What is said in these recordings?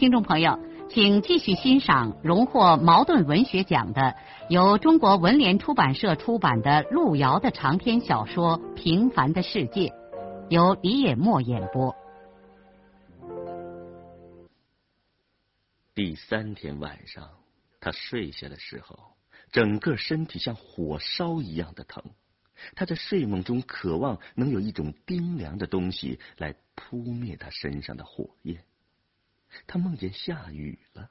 听众朋友，请继续欣赏荣获茅盾文学奖的、由中国文联出版社出版的路遥的长篇小说《平凡的世界》，由李野墨演播。第三天晚上，他睡下的时候，整个身体像火烧一样的疼。他在睡梦中渴望能有一种冰凉的东西来扑灭他身上的火焰。他梦见下雨了，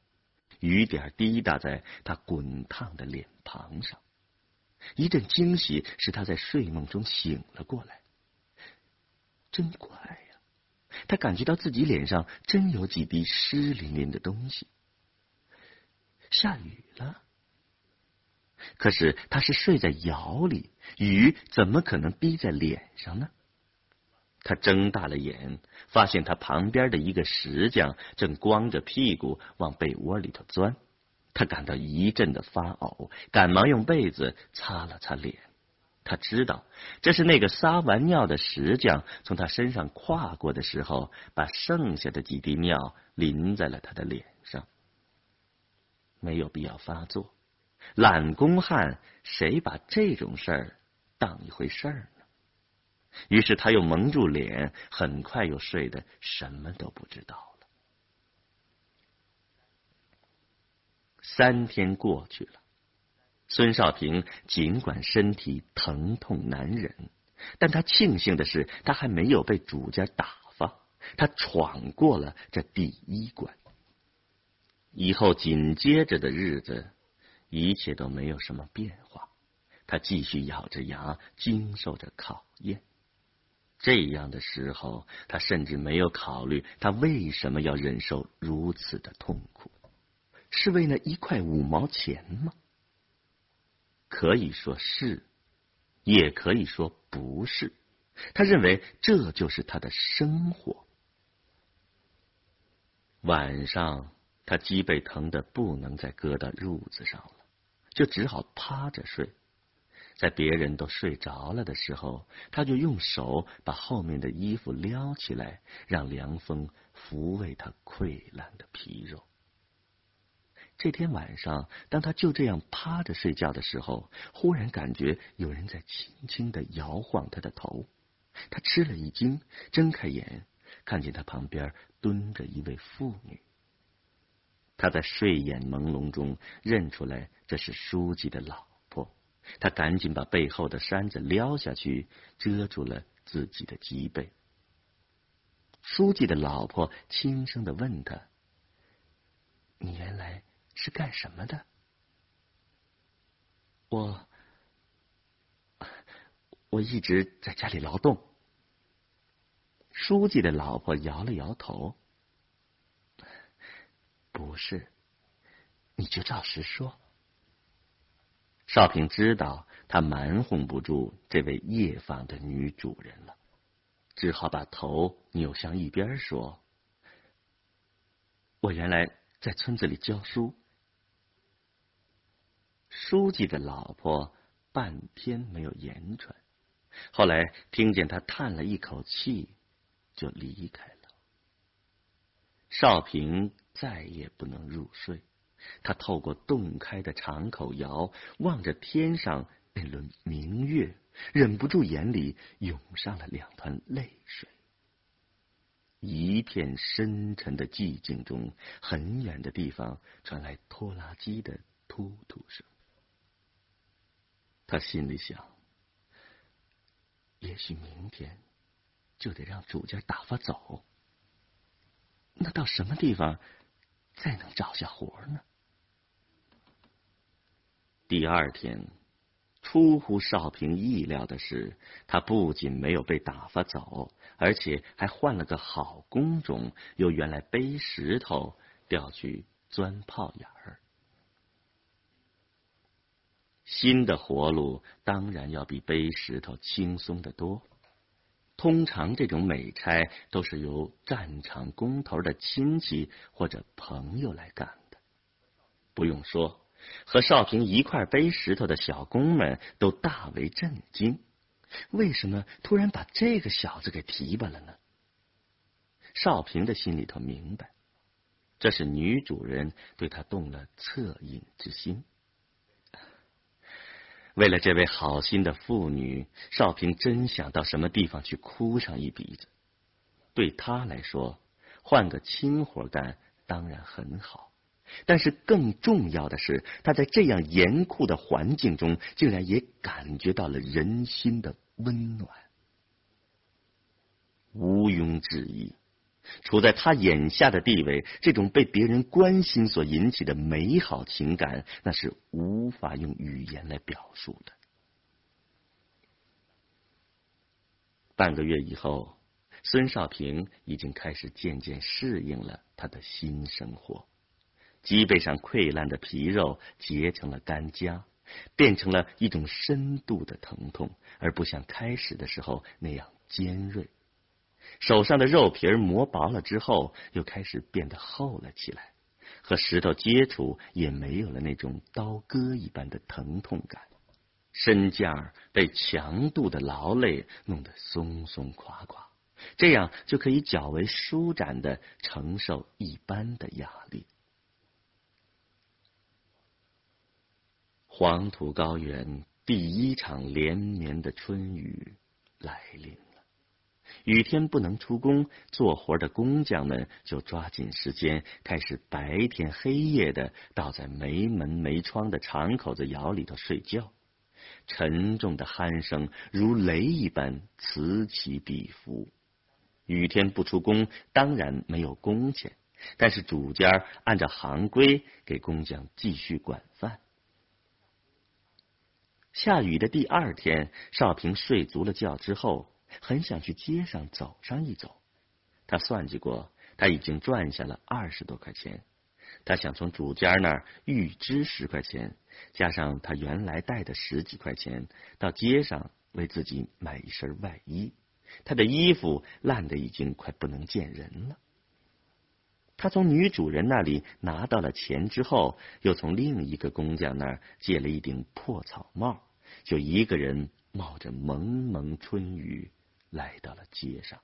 雨点滴答在他滚烫的脸庞上。一阵惊喜使他在睡梦中醒了过来。真怪呀！他感觉到自己脸上真有几滴湿淋淋的东西。下雨了，可是他是睡在窑里，雨怎么可能滴在脸上呢？他睁大了眼，发现他旁边的一个石匠正光着屁股往被窝里头钻。他感到一阵的发呕，赶忙用被子擦了擦脸。他知道这是那个撒完尿的石匠从他身上跨过的时候，把剩下的几滴尿淋在了他的脸上。没有必要发作，懒工汉谁把这种事儿当一回事儿？于是他又蒙住脸，很快又睡得什么都不知道了。三天过去了，孙少平尽管身体疼痛难忍，但他庆幸的是，他还没有被主家打发，他闯过了这第一关。以后紧接着的日子，一切都没有什么变化，他继续咬着牙，经受着考验。这样的时候，他甚至没有考虑他为什么要忍受如此的痛苦，是为那一块五毛钱吗？可以说是，也可以说不是。他认为这就是他的生活。晚上，他脊背疼得不能再搁到褥子上了，就只好趴着睡。在别人都睡着了的时候，他就用手把后面的衣服撩起来，让凉风抚慰他溃烂的皮肉。这天晚上，当他就这样趴着睡觉的时候，忽然感觉有人在轻轻的摇晃他的头，他吃了一惊，睁开眼，看见他旁边蹲着一位妇女。他在睡眼朦胧中认出来，这是书记的老。他赶紧把背后的衫子撩下去，遮住了自己的脊背。书记的老婆轻声的问他：“你原来是干什么的？”“我……我一直在家里劳动。”书记的老婆摇了摇头：“不是，你就照实说。”少平知道他瞒哄不住这位夜访的女主人了，只好把头扭向一边说：“我原来在村子里教书。”书记的老婆半天没有言传，后来听见他叹了一口气，就离开了。少平再也不能入睡。他透过洞开的长口窑，望着天上那轮明月，忍不住眼里涌上了两团泪水。一片深沉的寂静中，很远的地方传来拖拉机的突突声。他心里想：也许明天就得让主家打发走。那到什么地方再能找下活呢？第二天，出乎少平意料的是，他不仅没有被打发走，而且还换了个好工种，由原来背石头调去钻炮眼儿。新的活路当然要比背石头轻松的多。通常这种美差都是由战场工头的亲戚或者朋友来干的。不用说，和少平一块背石头的小工们都大为震惊。为什么突然把这个小子给提拔了呢？少平的心里头明白，这是女主人对他动了恻隐之心。为了这位好心的妇女，少平真想到什么地方去哭上一鼻子。对他来说，换个轻活干当然很好，但是更重要的是，他在这样严酷的环境中，竟然也感觉到了人心的温暖。毋庸置疑。处在他眼下的地位，这种被别人关心所引起的美好情感，那是无法用语言来表述的。半个月以后，孙少平已经开始渐渐适应了他的新生活，脊背上溃烂的皮肉结成了干痂，变成了一种深度的疼痛，而不像开始的时候那样尖锐。手上的肉皮磨薄了之后，又开始变得厚了起来，和石头接触也没有了那种刀割一般的疼痛感。身架被强度的劳累弄得松松垮垮，这样就可以较为舒展的承受一般的压力。黄土高原第一场连绵的春雨来临了。雨天不能出工，做活的工匠们就抓紧时间，开始白天黑夜的倒在没门没窗的敞口子窑里头睡觉。沉重的鼾声如雷一般此起彼伏。雨天不出工，当然没有工钱，但是主家按照行规给工匠继续管饭。下雨的第二天，少平睡足了觉之后。很想去街上走上一走，他算计过，他已经赚下了二十多块钱。他想从主家那儿预支十块钱，加上他原来带的十几块钱，到街上为自己买一身外衣。他的衣服烂的已经快不能见人了。他从女主人那里拿到了钱之后，又从另一个工匠那儿借了一顶破草帽，就一个人冒着蒙蒙春雨。来到了街上，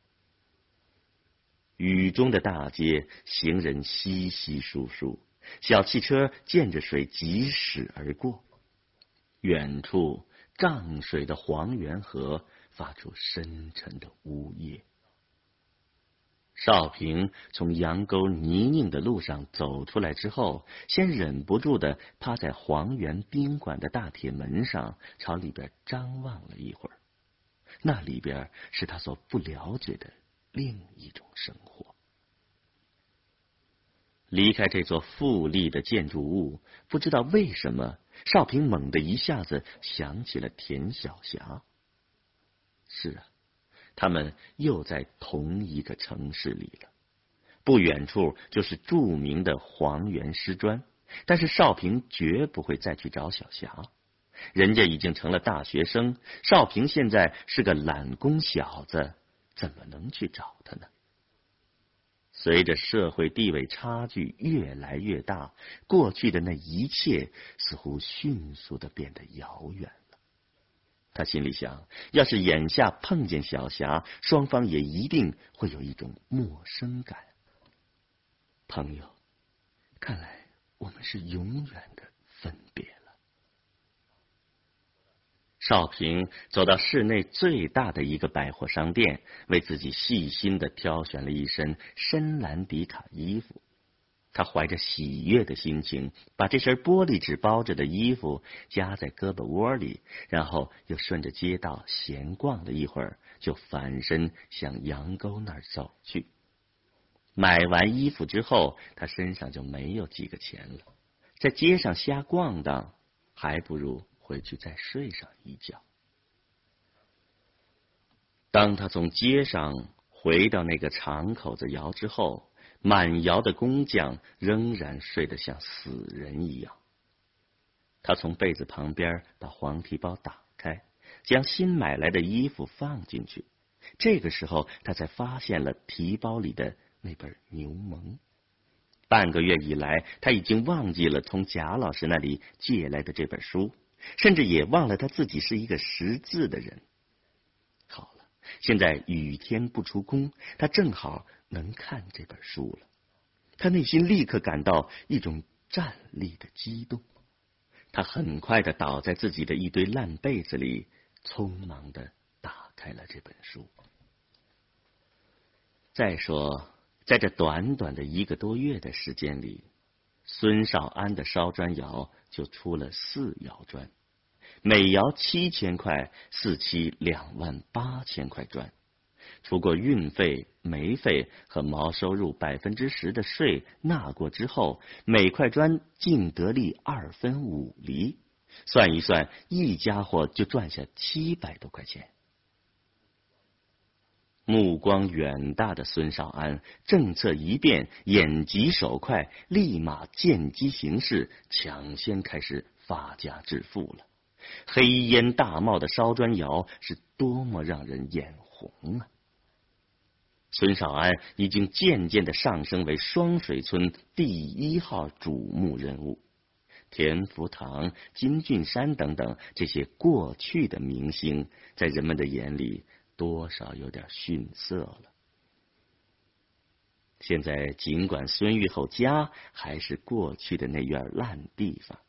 雨中的大街，行人稀稀疏疏，小汽车溅着水疾驶而过。远处涨水的黄源河发出深沉的呜咽。少平从羊沟泥泞的路上走出来之后，先忍不住的趴在黄源宾馆的大铁门上，朝里边张望了一会儿。那里边是他所不了解的另一种生活。离开这座富丽的建筑物，不知道为什么，少平猛地一下子想起了田晓霞。是啊，他们又在同一个城市里了。不远处就是著名的黄源师专，但是少平绝不会再去找小霞。人家已经成了大学生，少平现在是个懒工小子，怎么能去找他呢？随着社会地位差距越来越大，过去的那一切似乎迅速的变得遥远。他心里想，要是眼下碰见小霞，双方也一定会有一种陌生感。朋友，看来我们是永远的分别了。少平走到市内最大的一个百货商店，为自己细心的挑选了一身深蓝迪卡衣服。他怀着喜悦的心情，把这身玻璃纸包着的衣服夹在胳膊窝里，然后又顺着街道闲逛了一会儿，就反身向羊沟那儿走去。买完衣服之后，他身上就没有几个钱了，在街上瞎逛荡，还不如。回去再睡上一觉。当他从街上回到那个敞口子窑之后，满窑的工匠仍然睡得像死人一样。他从被子旁边把黄提包打开，将新买来的衣服放进去。这个时候，他才发现了提包里的那本《牛虻》。半个月以来，他已经忘记了从贾老师那里借来的这本书，甚至也忘了他自己是一个识字的人。现在雨天不出工，他正好能看这本书了。他内心立刻感到一种战栗的激动。他很快的倒在自己的一堆烂被子里，匆忙的打开了这本书。再说，在这短短的一个多月的时间里，孙少安的烧砖窑就出了四窑砖，每窑七千块，四期两万八千块砖。除过运费、煤费和毛收入百分之十的税纳过之后，每块砖净得利二分五厘，算一算，一家伙就赚下七百多块钱。目光远大的孙少安政策一变，眼疾手快，立马见机行事，抢先开始发家致富了。黑烟大冒的烧砖窑是多么让人眼红啊！孙少安已经渐渐的上升为双水村第一号瞩目人物，田福堂、金俊山等等这些过去的明星，在人们的眼里多少有点逊色了。现在尽管孙玉厚家还是过去的那院烂地方，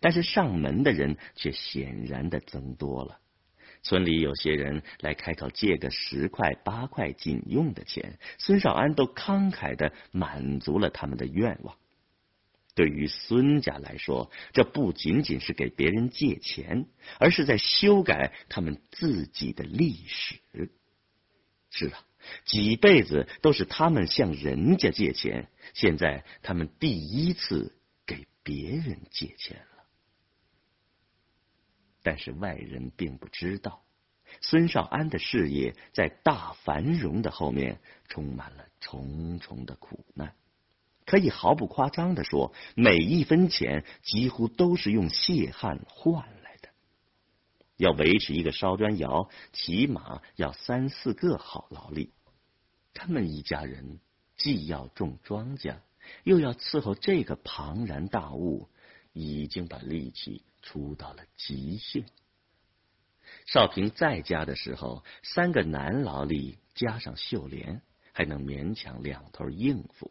但是上门的人却显然的增多了。村里有些人来开口借个十块八块紧用的钱，孙少安都慷慨的满足了他们的愿望。对于孙家来说，这不仅仅是给别人借钱，而是在修改他们自己的历史。是啊，几辈子都是他们向人家借钱，现在他们第一次给别人借钱。但是外人并不知道，孙少安的事业在大繁荣的后面充满了重重的苦难。可以毫不夸张的说，每一分钱几乎都是用血汗换来的。要维持一个烧砖窑，起码要三四个好劳力。他们一家人既要种庄稼，又要伺候这个庞然大物，已经把力气。出到了极限。少平在家的时候，三个男劳力加上秀莲，还能勉强两头应付。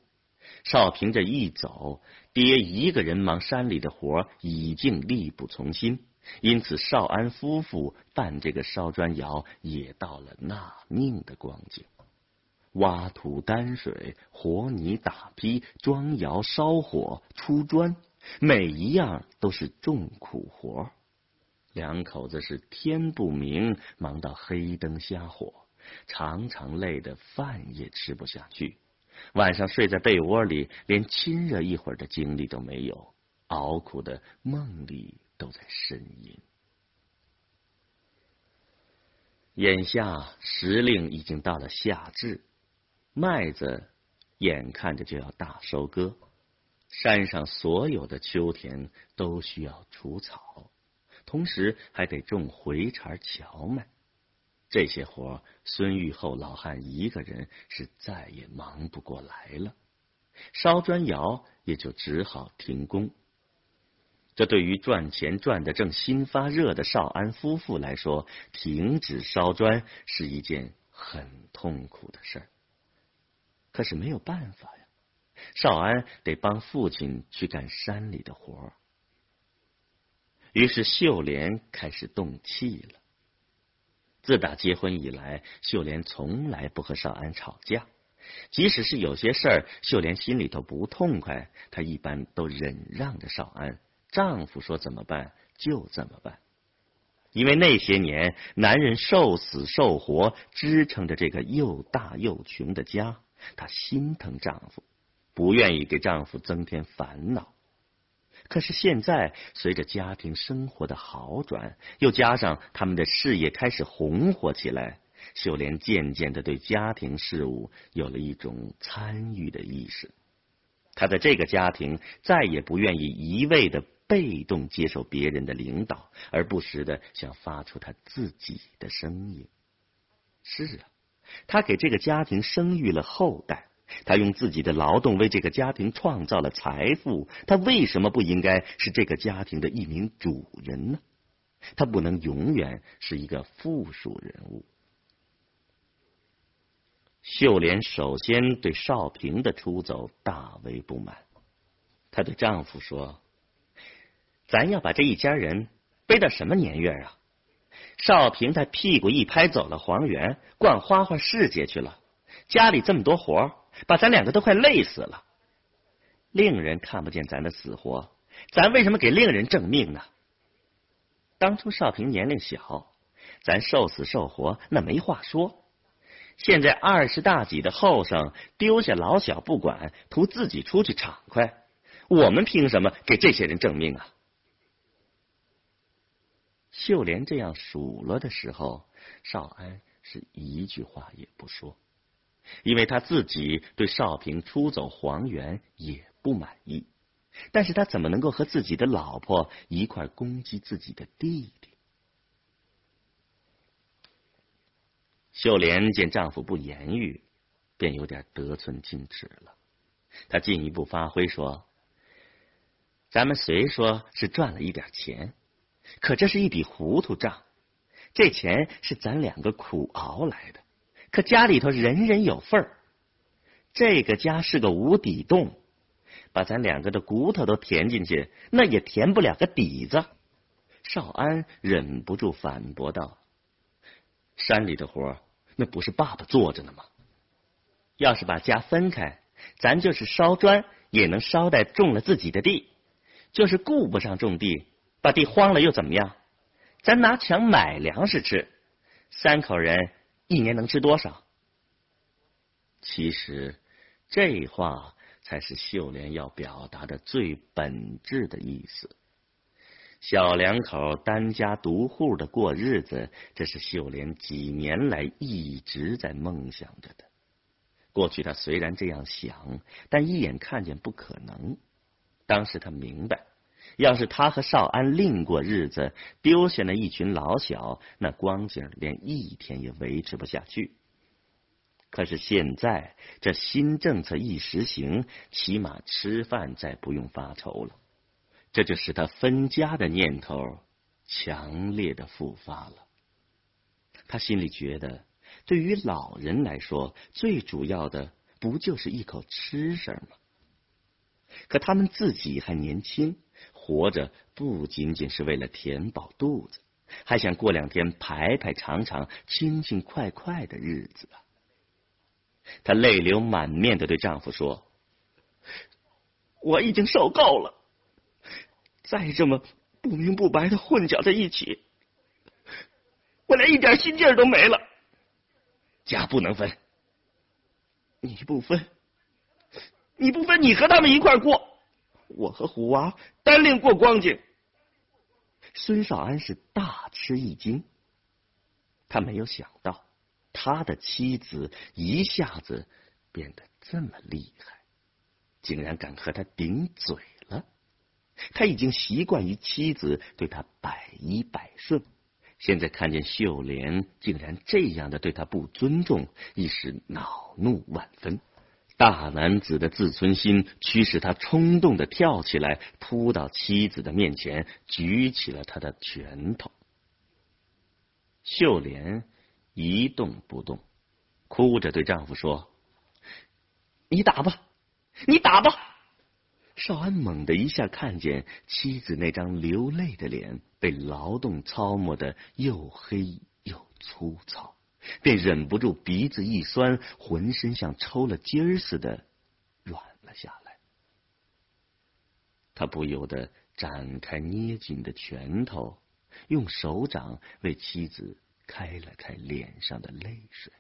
少平这一走，爹一个人忙山里的活，已经力不从心。因此，少安夫妇办这个烧砖窑，也到了纳命的光景：挖土、担水、和泥、打坯、装窑、烧火、出砖。每一样都是重苦活，两口子是天不明忙到黑灯瞎火，常常累得饭也吃不下去，晚上睡在被窝里，连亲热一会儿的精力都没有，熬苦的梦里都在呻吟。眼下时令已经到了夏至，麦子眼看着就要大收割。山上所有的秋田都需要除草，同时还得种回茬荞麦。这些活孙玉厚老汉一个人是再也忙不过来了，烧砖窑也就只好停工。这对于赚钱赚得正心发热的少安夫妇来说，停止烧砖是一件很痛苦的事儿。可是没有办法呀。少安得帮父亲去干山里的活于是秀莲开始动气了。自打结婚以来，秀莲从来不和少安吵架，即使是有些事儿，秀莲心里头不痛快，她一般都忍让着少安。丈夫说怎么办就怎么办，因为那些年男人受死受活支撑着这个又大又穷的家，她心疼丈夫。不愿意给丈夫增添烦恼，可是现在随着家庭生活的好转，又加上他们的事业开始红火起来，秀莲渐渐的对家庭事务有了一种参与的意识。她在这个家庭再也不愿意一味的被动接受别人的领导，而不时的想发出她自己的声音。是啊，她给这个家庭生育了后代，她用自己的劳动为这个家庭创造了财富，她为什么不应该是这个家庭的一名主人呢？她不能永远是一个附属人物。秀莲首先对少平的出走大为不满，她对丈夫说：“咱要把这一家人背到什么年月啊？少平他屁股一拍走了黄原，逛花花世界去了。家里这么多活儿，把咱两个都快累死了。令人看不见咱的死活，咱为什么给令人挣命呢？当初少平年龄小，咱受死受活那没话说。”现在二十大几的后生丢下老小不管，图自己出去畅快，我们凭什么给这些人挣命啊？秀莲这样数落的时候，少安是一句话也不说，因为他自己对少平出走黄原也不满意，但是他怎么能够和自己的老婆一块攻击自己的弟弟？秀莲见丈夫不言语，便有点得寸进尺了。她进一步发挥说：“咱们虽说是赚了一点钱，可这是一笔糊涂账。这钱是咱两个苦熬来的，可家里头人人有份儿。这个家是个无底洞，把咱两个的骨头都填进去，那也填不了个底子。”少安忍不住反驳道。山里的活，那不是爸爸做着呢吗？要是把家分开，咱就是烧砖也能捎带种了自己的地；就是顾不上种地，把地荒了又怎么样？咱拿钱买粮食吃，三口人一年能吃多少？其实这话才是秀莲要表达的最本质的意思。小两口单家独户的过日子，这是秀莲几年来一直在梦想着的。过去他虽然这样想，但一眼看见不可能。当时他明白，要是他和少安另过日子，丢下那一群老小，那光景连一天也维持不下去。可是现在这新政策一实行，起码吃饭再不用发愁了。这就使他分家的念头强烈的复发了。他心里觉得，对于老人来说，最主要的不就是一口吃食吗？可他们自己还年轻，活着不仅仅是为了填饱肚子，还想过两天排排长长、轻轻快快的日子啊！她泪流满面的对丈夫说：“我已经受够了。”再这么不明不白的混搅在一起，我连一点心劲都没了。家不能分，你不分，你不分，你和他们一块过，我和虎娃单另过光景。孙少安是大吃一惊，他没有想到他的妻子一下子变得这么厉害，竟然敢和他顶嘴了。他已经习惯于妻子对他百依百顺，现在看见秀莲竟然这样的对他不尊重，一时恼怒万分。大男子的自尊心驱使他冲动的跳起来，扑到妻子的面前，举起了他的拳头。秀莲一动不动，哭着对丈夫说：“你打吧，你打吧。”少安猛地一下看见妻子那张流泪的脸被劳动操磨的又黑又粗糙，便忍不住鼻子一酸，浑身像抽了筋儿似的软了下来。他不由得展开捏紧的拳头，用手掌为妻子开了开脸上的泪水。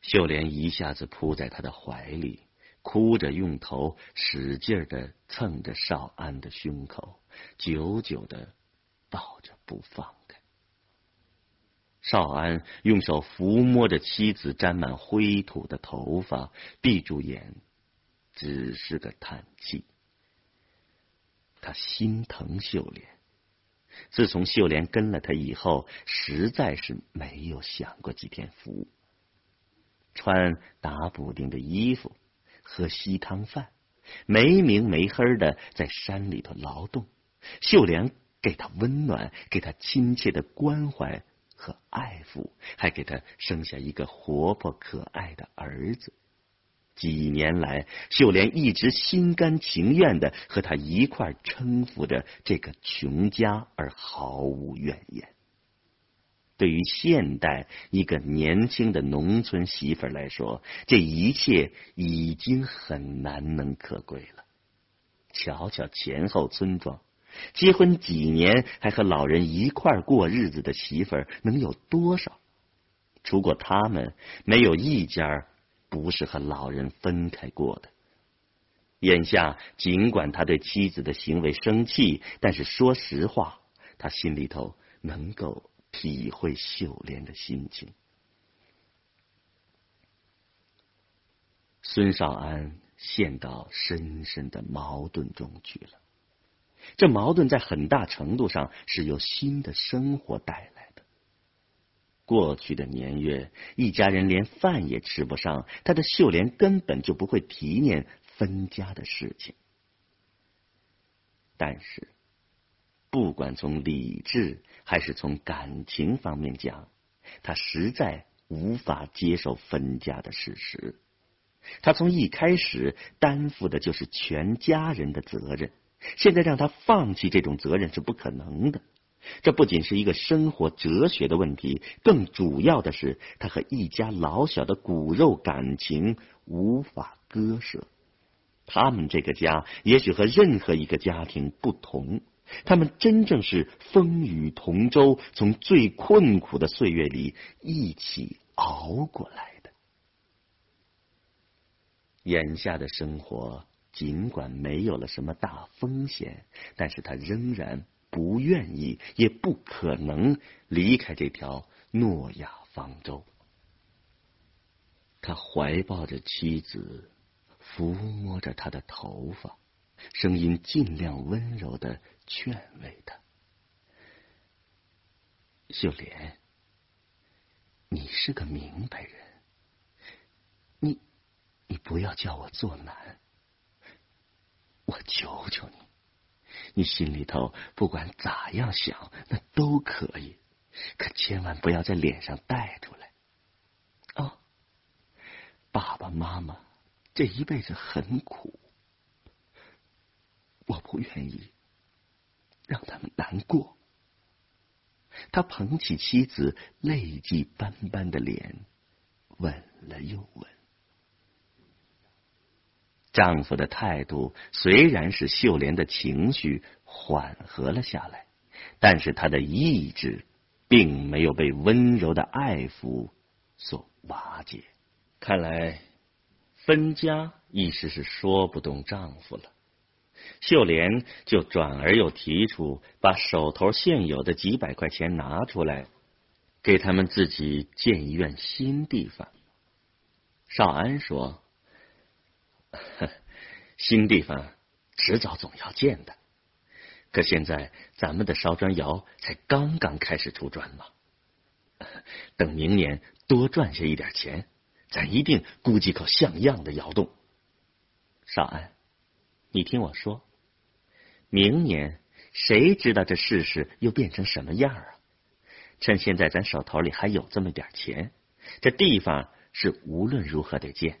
秀莲一下子扑在他的怀里。哭着用头使劲的蹭着少安的胸口，久久的抱着不放。少安用手抚摸着妻子沾满灰土的头发，闭住眼，只是个叹气。他心疼秀莲，自从秀莲跟了他以后，实在是没有享过几天福。穿打补丁的衣服，喝稀汤饭，没明没黑的在山里头劳动。秀莲给他温暖，给他亲切的关怀。和爱抚，还给他生下一个活泼可爱的儿子。几年来，秀莲一直心甘情愿的和他一块撑扶着这个穷家，而毫无怨言。对于现代一个年轻的农村媳妇来说，这一切已经很难能可贵了。瞧瞧前后村庄。结婚几年还和老人一块儿过日子的媳妇儿能有多少？除过他们，没有一家不是和老人分开过的。眼下，尽管他对妻子的行为生气，但是说实话，他心里头能够体会秀莲的心情。孙少安陷到深深的矛盾中去了。这矛盾在很大程度上是由新的生活带来的。过去的年月，一家人连饭也吃不上，他的秀莲根本就不会提念分家的事情。但是，不管从理智还是从感情方面讲，他实在无法接受分家的事实。他从一开始担负的就是全家人的责任。现在让他放弃这种责任是不可能的。这不仅是一个生活哲学的问题，更主要的是他和一家老小的骨肉感情无法割舍。他们这个家也许和任何一个家庭不同，他们真正是风雨同舟，从最困苦的岁月里一起熬过来的。眼下的生活。尽管没有了什么大风险，但是他仍然不愿意，也不可能离开这条诺亚方舟。他怀抱着妻子，抚摸着她的头发，声音尽量温柔的劝慰她：“秀莲，你是个明白人，你你不要叫我做难。”我求求你，你心里头不管咋样想，那都可以，可千万不要在脸上带出来。啊，爸爸妈妈这一辈子很苦，我不愿意让他们难过。他捧起妻子泪迹斑斑的脸，吻了又吻。丈夫的态度虽然使秀莲的情绪缓和了下来，但是她的意志并没有被温柔的爱抚所瓦解。看来分家一时是说不动丈夫了。秀莲就转而又提出把手头现有的几百块钱拿出来，给他们自己建一院新地方。少安说。新地方迟早总要建的，可现在咱们的烧砖窑才刚刚开始出砖嘛。等明年多赚下一点钱，咱一定估计口像样的窑洞。少安，你听我说，明年谁知道这世事又变成什么样啊？趁现在咱手头里还有这么点钱，这地方是无论如何得建。